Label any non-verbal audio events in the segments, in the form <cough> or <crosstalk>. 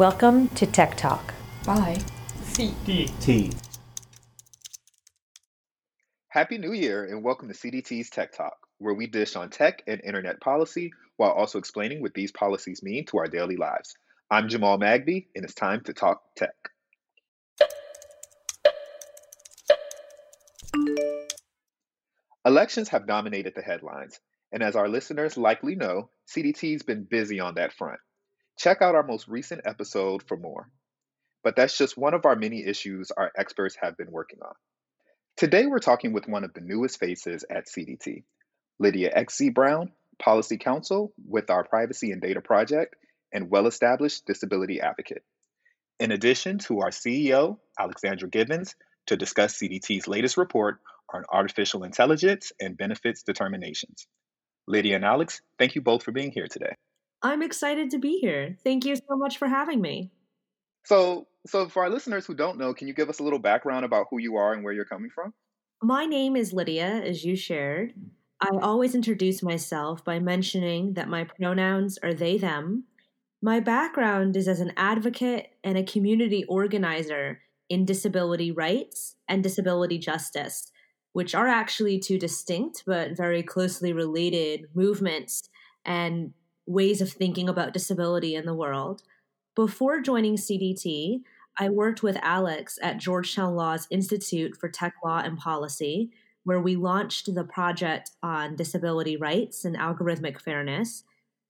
Welcome to Tech Talk. Bye. CDT. Happy New Year and welcome to CDT's Tech Talk, where we dish on tech and internet policy while also explaining what these policies mean to our daily lives. I'm Jamal Magby, and it's time to talk tech. Elections have dominated the headlines, and as our listeners likely know, CDT's been busy on that front. Check out our most recent episode for more. But that's just one of our many issues our experts have been working on. Today, we're talking with one of the newest faces at CDT, Lydia XZ Brown, Policy Counsel with our Privacy and Data Project, and well established disability advocate. In addition to our CEO, Alexandra Givens, to discuss CDT's latest report on artificial intelligence and benefits determinations. Lydia and Alex, thank you both for being here today. I'm excited to be here. Thank you so much for having me. So, so for our listeners who don't know, can you give us a little background about who you are and where you're coming from? My name is Lydia, as you shared. I always introduce myself by mentioning that my pronouns are they, them. My background is as an advocate and a community organizer in disability rights and disability justice, which are actually two distinct but very closely related movements and ways of thinking about disability in the world. Before joining CDT, I worked with Alex at Georgetown Law's Institute for Tech Law and Policy, where we launched the project on disability rights and algorithmic fairness.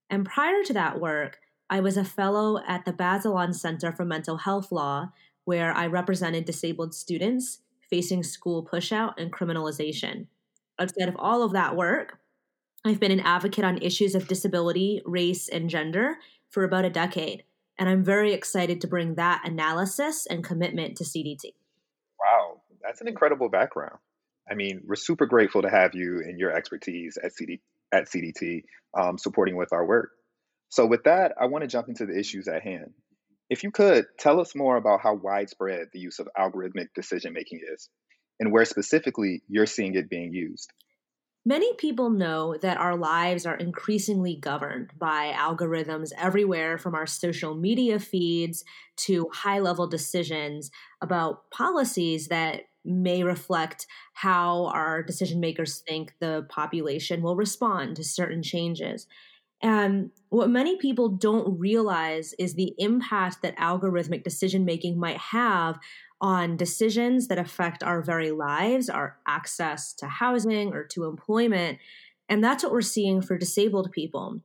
And prior to that work, I was a fellow at the Bazelon Center for Mental Health Law, where I represented disabled students facing school pushout and criminalization. Outside of all of that work, I've been an advocate on issues of disability, race, and gender for about a decade, and I'm very excited to bring that analysis and commitment to CDT. Wow, that's an incredible background. I mean, we're super grateful to have you and your expertise at CD at CDT um, supporting with our work. So, with that, I want to jump into the issues at hand. If you could tell us more about how widespread the use of algorithmic decision making is, and where specifically you're seeing it being used. Many people know that our lives are increasingly governed by algorithms everywhere from our social media feeds to high level decisions about policies that may reflect how our decision makers think the population will respond to certain changes. And what many people don't realize is the impact that algorithmic decision making might have on decisions that affect our very lives, our access to housing or to employment. And that's what we're seeing for disabled people.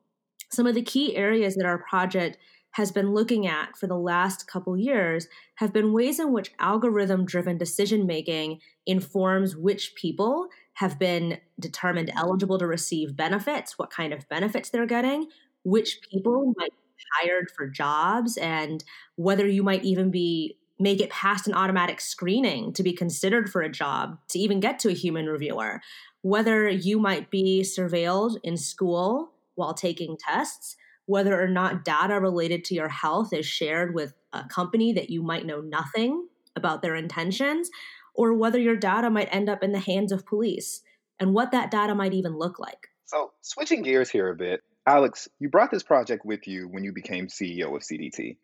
Some of the key areas that our project has been looking at for the last couple years have been ways in which algorithm driven decision making informs which people have been determined eligible to receive benefits, what kind of benefits they're getting, which people might be hired for jobs, and whether you might even be make it past an automatic screening to be considered for a job to even get to a human reviewer, whether you might be surveilled in school while taking tests, whether or not data related to your health is shared with a company that you might know nothing about their intentions, or whether your data might end up in the hands of police and what that data might even look like. So, switching gears here a bit, Alex, you brought this project with you when you became CEO of CDT.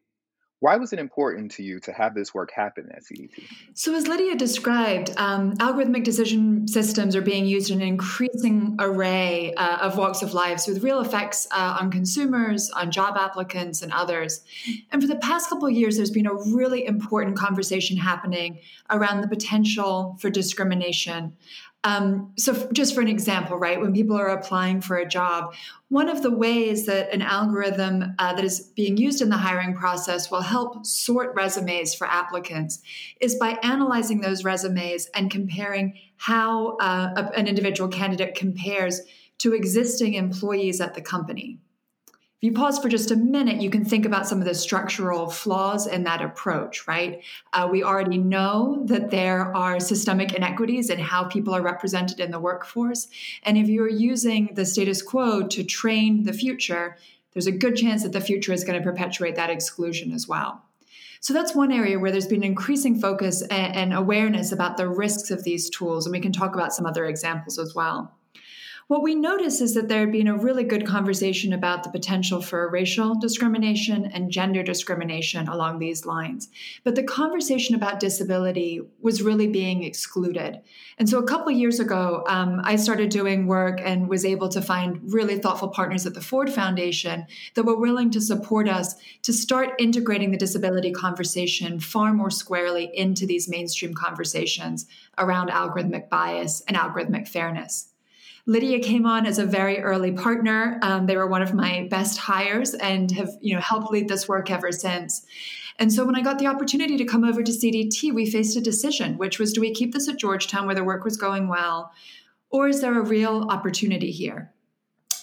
Why was it important to you to have this work happen at CDT? So, as Lydia described, um, algorithmic decision systems are being used in an increasing array uh, of walks of lives with real effects uh, on consumers, on job applicants, and others. And for the past couple of years, there's been a really important conversation happening around the potential for discrimination um, so, f- just for an example, right, when people are applying for a job, one of the ways that an algorithm uh, that is being used in the hiring process will help sort resumes for applicants is by analyzing those resumes and comparing how uh, a, an individual candidate compares to existing employees at the company. If you pause for just a minute, you can think about some of the structural flaws in that approach, right? Uh, we already know that there are systemic inequities in how people are represented in the workforce. And if you're using the status quo to train the future, there's a good chance that the future is going to perpetuate that exclusion as well. So that's one area where there's been increasing focus and, and awareness about the risks of these tools. And we can talk about some other examples as well. What we notice is that there had been a really good conversation about the potential for racial discrimination and gender discrimination along these lines. But the conversation about disability was really being excluded. And so a couple years ago, um, I started doing work and was able to find really thoughtful partners at the Ford Foundation that were willing to support us to start integrating the disability conversation far more squarely into these mainstream conversations around algorithmic bias and algorithmic fairness. Lydia came on as a very early partner. Um, they were one of my best hires and have you know helped lead this work ever since. And so when I got the opportunity to come over to CDT, we faced a decision, which was do we keep this at Georgetown where the work was going well, or is there a real opportunity here?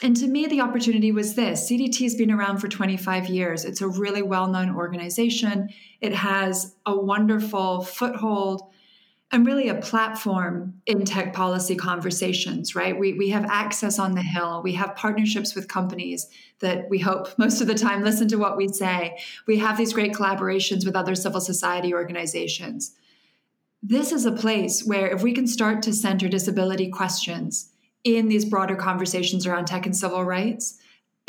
And to me, the opportunity was this CDT has been around for 25 years. It's a really well known organization. It has a wonderful foothold and really a platform in tech policy conversations, right? We, we have access on the Hill. We have partnerships with companies that we hope <laughs> most of the time listen to what we say. We have these great collaborations with other civil society organizations. This is a place where, if we can start to center disability questions in these broader conversations around tech and civil rights,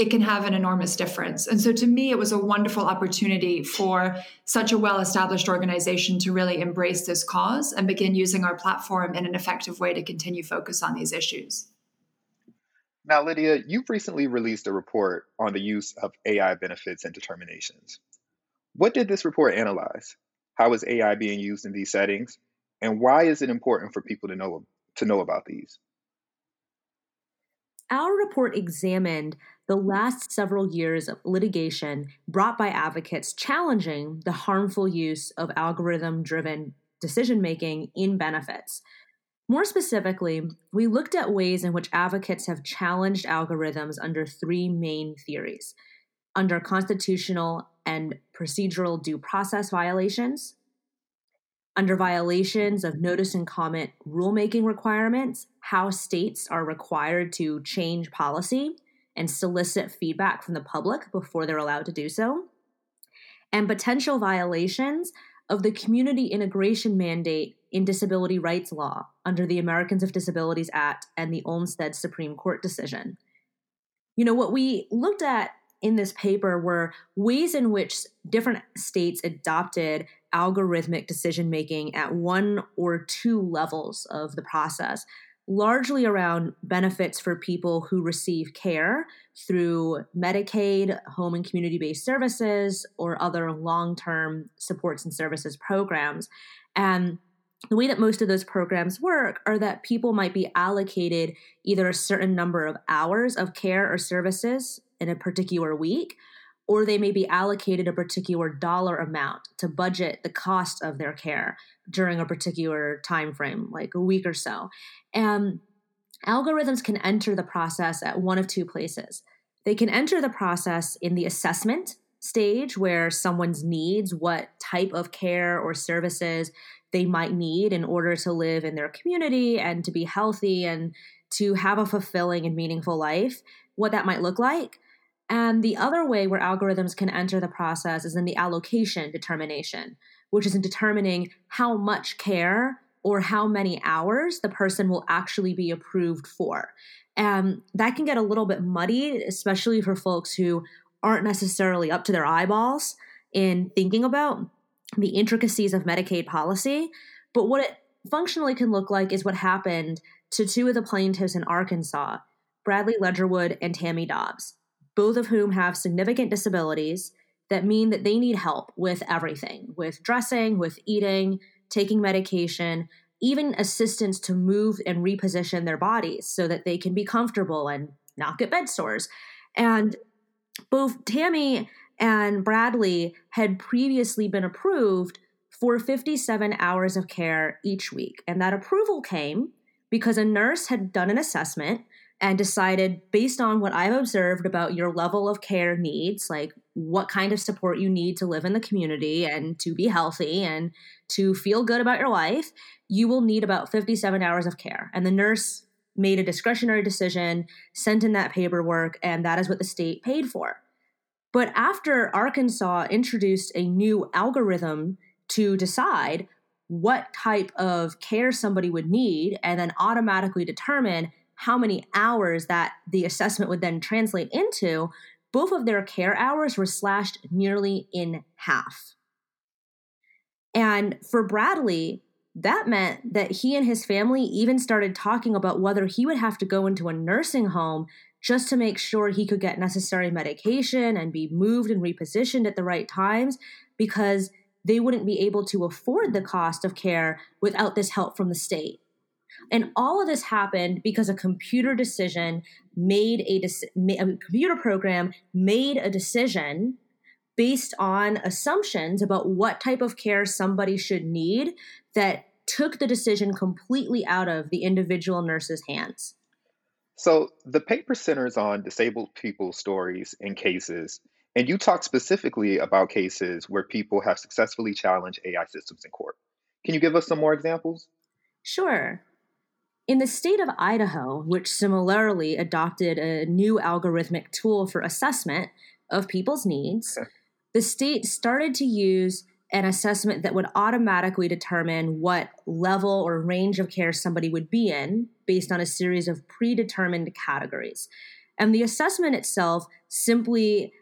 it can have an enormous difference. And so to me, it was a wonderful opportunity for such a well established organization to really embrace this cause and begin using our platform in an effective way to continue focus on these issues. Now, Lydia, you've recently released a report on the use of AI benefits and determinations. What did this report analyze? How is AI being used in these settings? And why is it important for people to know, to know about these? Our report examined the last several years of litigation brought by advocates challenging the harmful use of algorithm driven decision making in benefits. More specifically, we looked at ways in which advocates have challenged algorithms under three main theories under constitutional and procedural due process violations, under violations of notice and comment rulemaking requirements, how states are required to change policy and solicit feedback from the public before they're allowed to do so, and potential violations of the community integration mandate in disability rights law under the Americans with Disabilities Act and the Olmstead Supreme Court decision. You know, what we looked at in this paper were ways in which different states adopted algorithmic decision making at one or two levels of the process, largely around benefits for people who receive care through Medicaid, home and community based services, or other long term supports and services programs. And the way that most of those programs work are that people might be allocated either a certain number of hours of care or services in a particular week or they may be allocated a particular dollar amount to budget the cost of their care during a particular time frame like a week or so. And algorithms can enter the process at one of two places. They can enter the process in the assessment stage where someone's needs what type of care or services they might need in order to live in their community and to be healthy and to have a fulfilling and meaningful life what that might look like and the other way where algorithms can enter the process is in the allocation determination, which is in determining how much care or how many hours the person will actually be approved for. And that can get a little bit muddy, especially for folks who aren't necessarily up to their eyeballs in thinking about the intricacies of Medicaid policy. But what it functionally can look like is what happened to two of the plaintiffs in Arkansas, Bradley Ledgerwood and Tammy Dobbs both of whom have significant disabilities that mean that they need help with everything with dressing, with eating, taking medication, even assistance to move and reposition their bodies so that they can be comfortable and not get bed sores. And both Tammy and Bradley had previously been approved for 57 hours of care each week. And that approval came because a nurse had done an assessment and decided based on what I've observed about your level of care needs, like what kind of support you need to live in the community and to be healthy and to feel good about your life, you will need about 57 hours of care. And the nurse made a discretionary decision, sent in that paperwork, and that is what the state paid for. But after Arkansas introduced a new algorithm to decide what type of care somebody would need and then automatically determine how many hours that the assessment would then translate into, both of their care hours were slashed nearly in half. And for Bradley, that meant that he and his family even started talking about whether he would have to go into a nursing home just to make sure he could get necessary medication and be moved and repositioned at the right times because they wouldn't be able to afford the cost of care without this help from the state. And all of this happened because a computer decision made a, a computer program made a decision based on assumptions about what type of care somebody should need that took the decision completely out of the individual nurse's hands. So the paper centers on disabled people's stories and cases, and you talk specifically about cases where people have successfully challenged AI systems in court. Can you give us some more examples? Sure. In the state of Idaho, which similarly adopted a new algorithmic tool for assessment of people's needs, the state started to use an assessment that would automatically determine what level or range of care somebody would be in based on a series of predetermined categories. And the assessment itself simply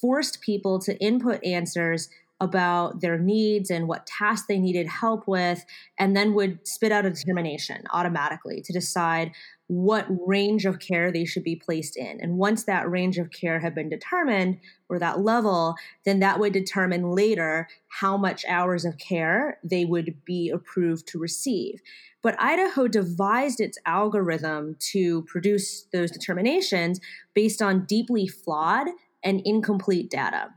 forced people to input answers about their needs and what tasks they needed help with, and then would spit out a determination automatically to decide what range of care they should be placed in. And once that range of care had been determined or that level, then that would determine later how much hours of care they would be approved to receive. But Idaho devised its algorithm to produce those determinations based on deeply flawed and incomplete data.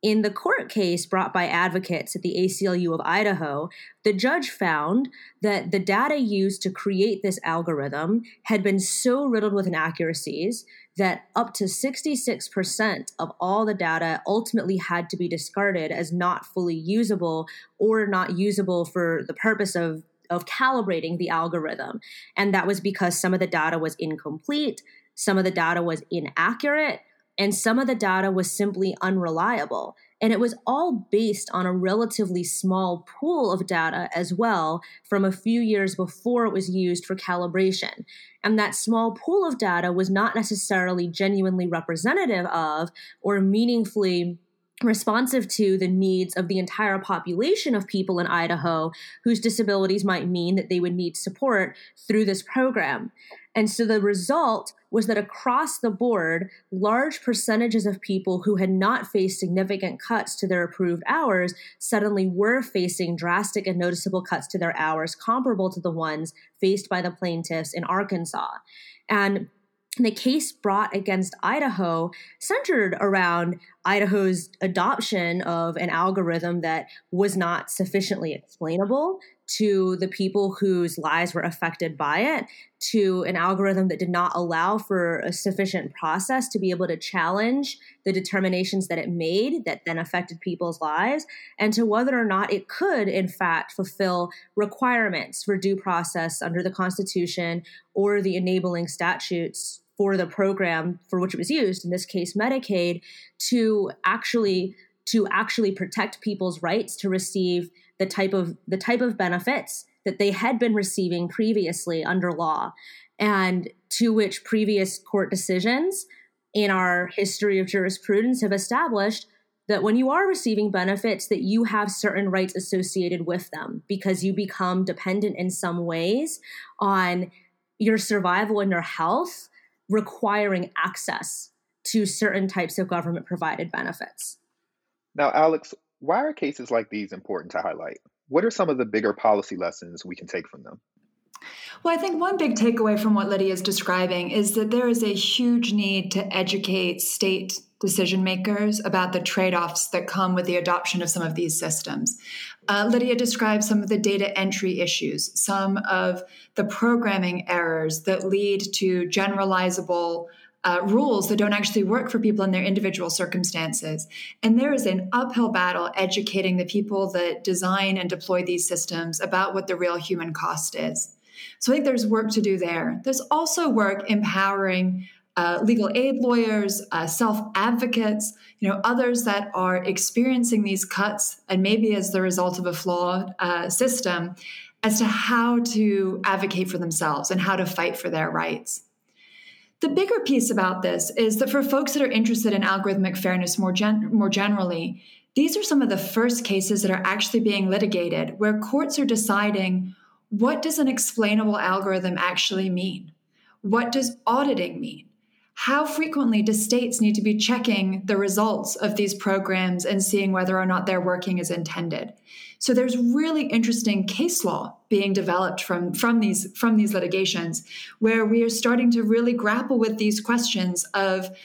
In the court case brought by advocates at the ACLU of Idaho, the judge found that the data used to create this algorithm had been so riddled with inaccuracies that up to 66% of all the data ultimately had to be discarded as not fully usable or not usable for the purpose of, of calibrating the algorithm. And that was because some of the data was incomplete, some of the data was inaccurate, and some of the data was simply unreliable. And it was all based on a relatively small pool of data as well from a few years before it was used for calibration. And that small pool of data was not necessarily genuinely representative of or meaningfully responsive to the needs of the entire population of people in Idaho whose disabilities might mean that they would need support through this program. And so the result was that across the board, large percentages of people who had not faced significant cuts to their approved hours suddenly were facing drastic and noticeable cuts to their hours comparable to the ones faced by the plaintiffs in Arkansas. And the case brought against Idaho centered around Idaho's adoption of an algorithm that was not sufficiently explainable to the people whose lives were affected by it, to an algorithm that did not allow for a sufficient process to be able to challenge the determinations that it made that then affected people's lives, and to whether or not it could, in fact, fulfill requirements for due process under the Constitution or the enabling statutes for the program for which it was used, in this case Medicaid, to actually to actually protect people's rights to receive the type of the type of benefits that they had been receiving previously under law and to which previous court decisions in our history of jurisprudence have established that when you are receiving benefits that you have certain rights associated with them because you become dependent in some ways on your survival and your health requiring access to certain types of government provided benefits. Now, Alex, why are cases like these important to highlight? What are some of the bigger policy lessons we can take from them? Well, I think one big takeaway from what Lydia is describing is that there is a huge need to educate state decision makers about the trade offs that come with the adoption of some of these systems. Uh, Lydia describes some of the data entry issues, some of the programming errors that lead to generalizable uh, rules that don't actually work for people in their individual circumstances. And there is an uphill battle educating the people that design and deploy these systems about what the real human cost is. So I think there's work to do there. There's also work empowering uh, legal aid lawyers, uh, self advocates, you know, others that are experiencing these cuts and maybe as the result of a flawed uh, system, as to how to advocate for themselves and how to fight for their rights. The bigger piece about this is that for folks that are interested in algorithmic fairness more, gen- more generally, these are some of the first cases that are actually being litigated where courts are deciding what does an explainable algorithm actually mean? What does auditing mean? How frequently do states need to be checking the results of these programs and seeing whether or not they're working as intended? So there's really interesting case law being developed from, from these from these litigations where we are starting to really grapple with these questions of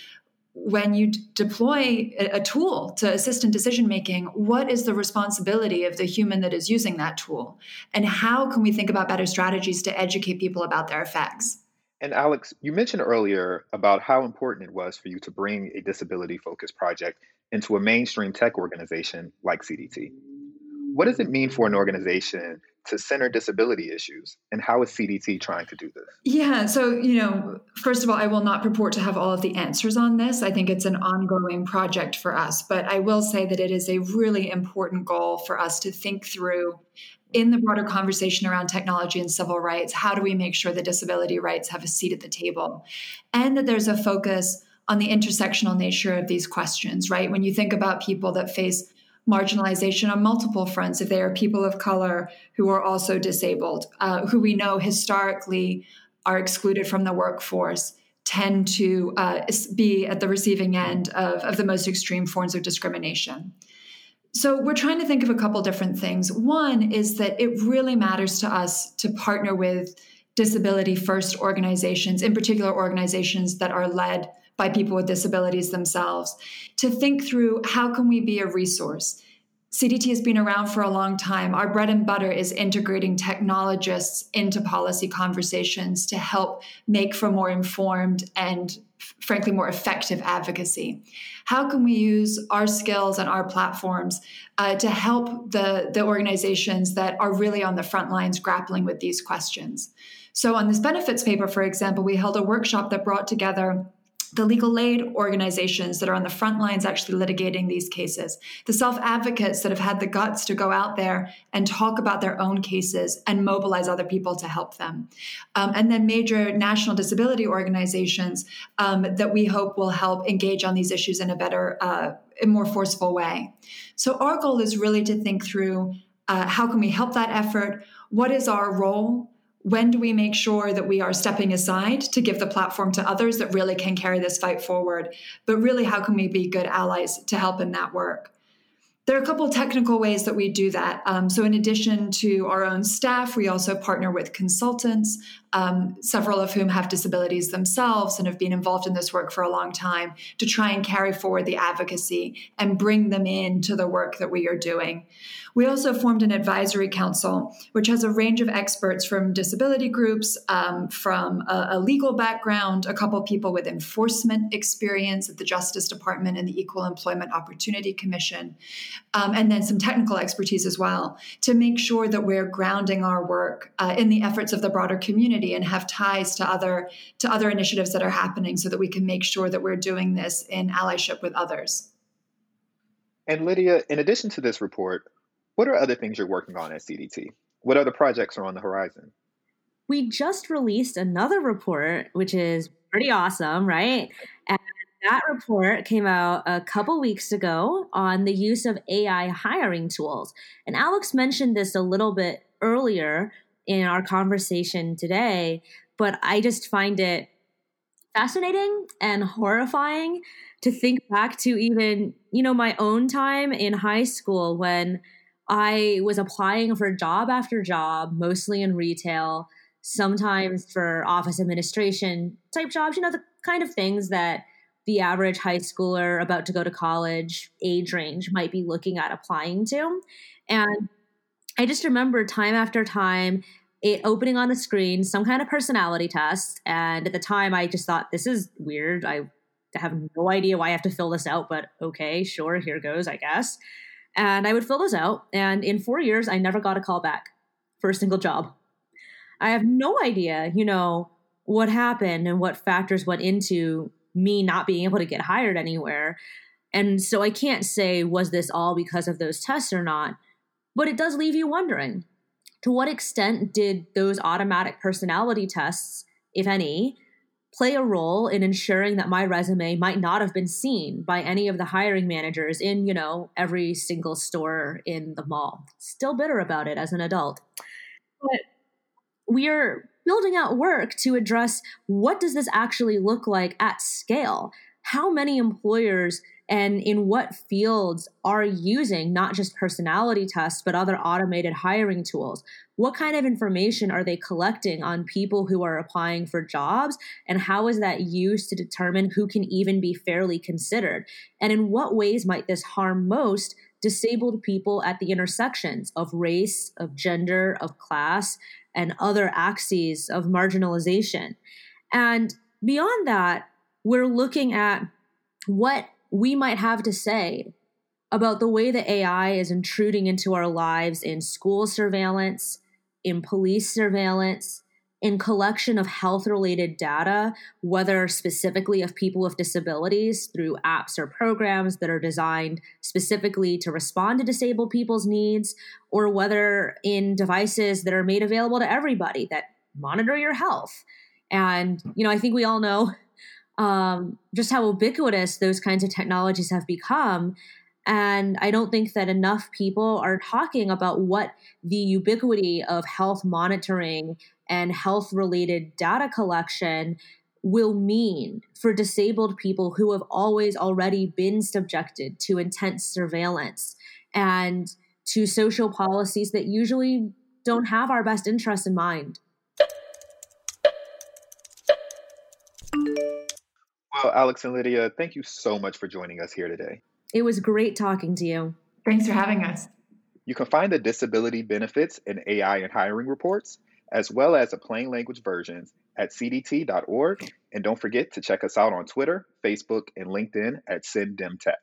when you d- deploy a, a tool to assist in decision making, what is the responsibility of the human that is using that tool? And how can we think about better strategies to educate people about their effects? And Alex, you mentioned earlier about how important it was for you to bring a disability focused project into a mainstream tech organization like CDT. What does it mean for an organization to center disability issues? And how is CDT trying to do this? Yeah, so, you know, first of all, I will not purport to have all of the answers on this. I think it's an ongoing project for us, but I will say that it is a really important goal for us to think through in the broader conversation around technology and civil rights. How do we make sure that disability rights have a seat at the table? And that there's a focus on the intersectional nature of these questions, right? When you think about people that face marginalization on multiple fronts if they are people of color who are also disabled, uh, who we know historically are excluded from the workforce, tend to uh, be at the receiving end of, of the most extreme forms of discrimination. So, we're trying to think of a couple different things. One is that it really matters to us to partner with disability first organizations, in particular, organizations that are led by people with disabilities themselves to think through how can we be a resource. Cdt has been around for a long time. Our bread and butter is integrating technologists into policy conversations to help make for more informed and frankly more effective advocacy. How can we use our skills and our platforms uh, to help the, the organizations that are really on the front lines grappling with these questions? So on this benefits paper for example we held a workshop that brought together the legal aid organizations that are on the front lines actually litigating these cases, the self advocates that have had the guts to go out there and talk about their own cases and mobilize other people to help them. Um, and then major national disability organizations um, that we hope will help engage on these issues in a better, uh, a more forceful way. So our goal is really to think through uh, how can we help that effort? What is our role? When do we make sure that we are stepping aside to give the platform to others that really can carry this fight forward? But really, how can we be good allies to help in that work? There are a couple technical ways that we do that. Um, so, in addition to our own staff, we also partner with consultants, um, several of whom have disabilities themselves and have been involved in this work for a long time, to try and carry forward the advocacy and bring them into the work that we are doing. We also formed an advisory council, which has a range of experts from disability groups, um, from a, a, legal background, a couple people with enforcement experience at the Justice Department and the Equal Employment Opportunity Commission, um, and then some technical expertise as well, to make sure that we're grounding our work uh, in the efforts of the broader community and have ties to other to other initiatives that are happening, so that we can make sure that we're doing this in allyship with others. And Lydia, in addition to this report, what are other things you're working on at CDT? What other projects are on the horizon? We just released another report, which is pretty awesome, right? And that report came out a couple weeks ago on the use of AI hiring tools. And Alex mentioned this a little bit earlier in our conversation today, but I just find it fascinating and horrifying to think back to even, you know, my own time in high school when I was applying for job after job, mostly in retail, sometimes for office administration type jobs, you know, the kind of things that the average high schooler about to go to college age range might be looking at applying to. And I just remember time after time it opening on the screen some kind of personality test. And at the time, I just thought, this is weird. I have no idea why I have to fill this out, but okay, sure, here goes, I guess. And I would fill those out. And in four years, I never got a call back for a single job. I have no idea, you know, what happened and what factors went into me not being able to get hired anywhere. And so I can't say, was this all because of those tests or not? But it does leave you wondering to what extent did those automatic personality tests, if any, play a role in ensuring that my resume might not have been seen by any of the hiring managers in, you know, every single store in the mall. Still bitter about it as an adult. But we are building out work to address what does this actually look like at scale? How many employers and in what fields are using not just personality tests but other automated hiring tools? What kind of information are they collecting on people who are applying for jobs and how is that used to determine who can even be fairly considered? And in what ways might this harm most disabled people at the intersections of race of gender of class and other axes of marginalization? And beyond that we're looking at what we might have to say about the way that AI is intruding into our lives in school surveillance, in police surveillance, in collection of health related data, whether specifically of people with disabilities through apps or programs that are designed specifically to respond to disabled people's needs, or whether in devices that are made available to everybody that monitor your health. And, you know, I think we all know um, just how ubiquitous those kinds of technologies have become. And I don't think that enough people are talking about what the ubiquity of health monitoring and health related data collection will mean for disabled people who have always already been subjected to intense surveillance and to social policies that usually don't have our best interests in mind. Alex and Lydia, thank you so much for joining us here today. It was great talking to you. Thanks for having us. You can find the disability benefits in AI and hiring reports, as well as the plain language versions at cdt.org. And don't forget to check us out on Twitter, Facebook, and LinkedIn at CenDemTech.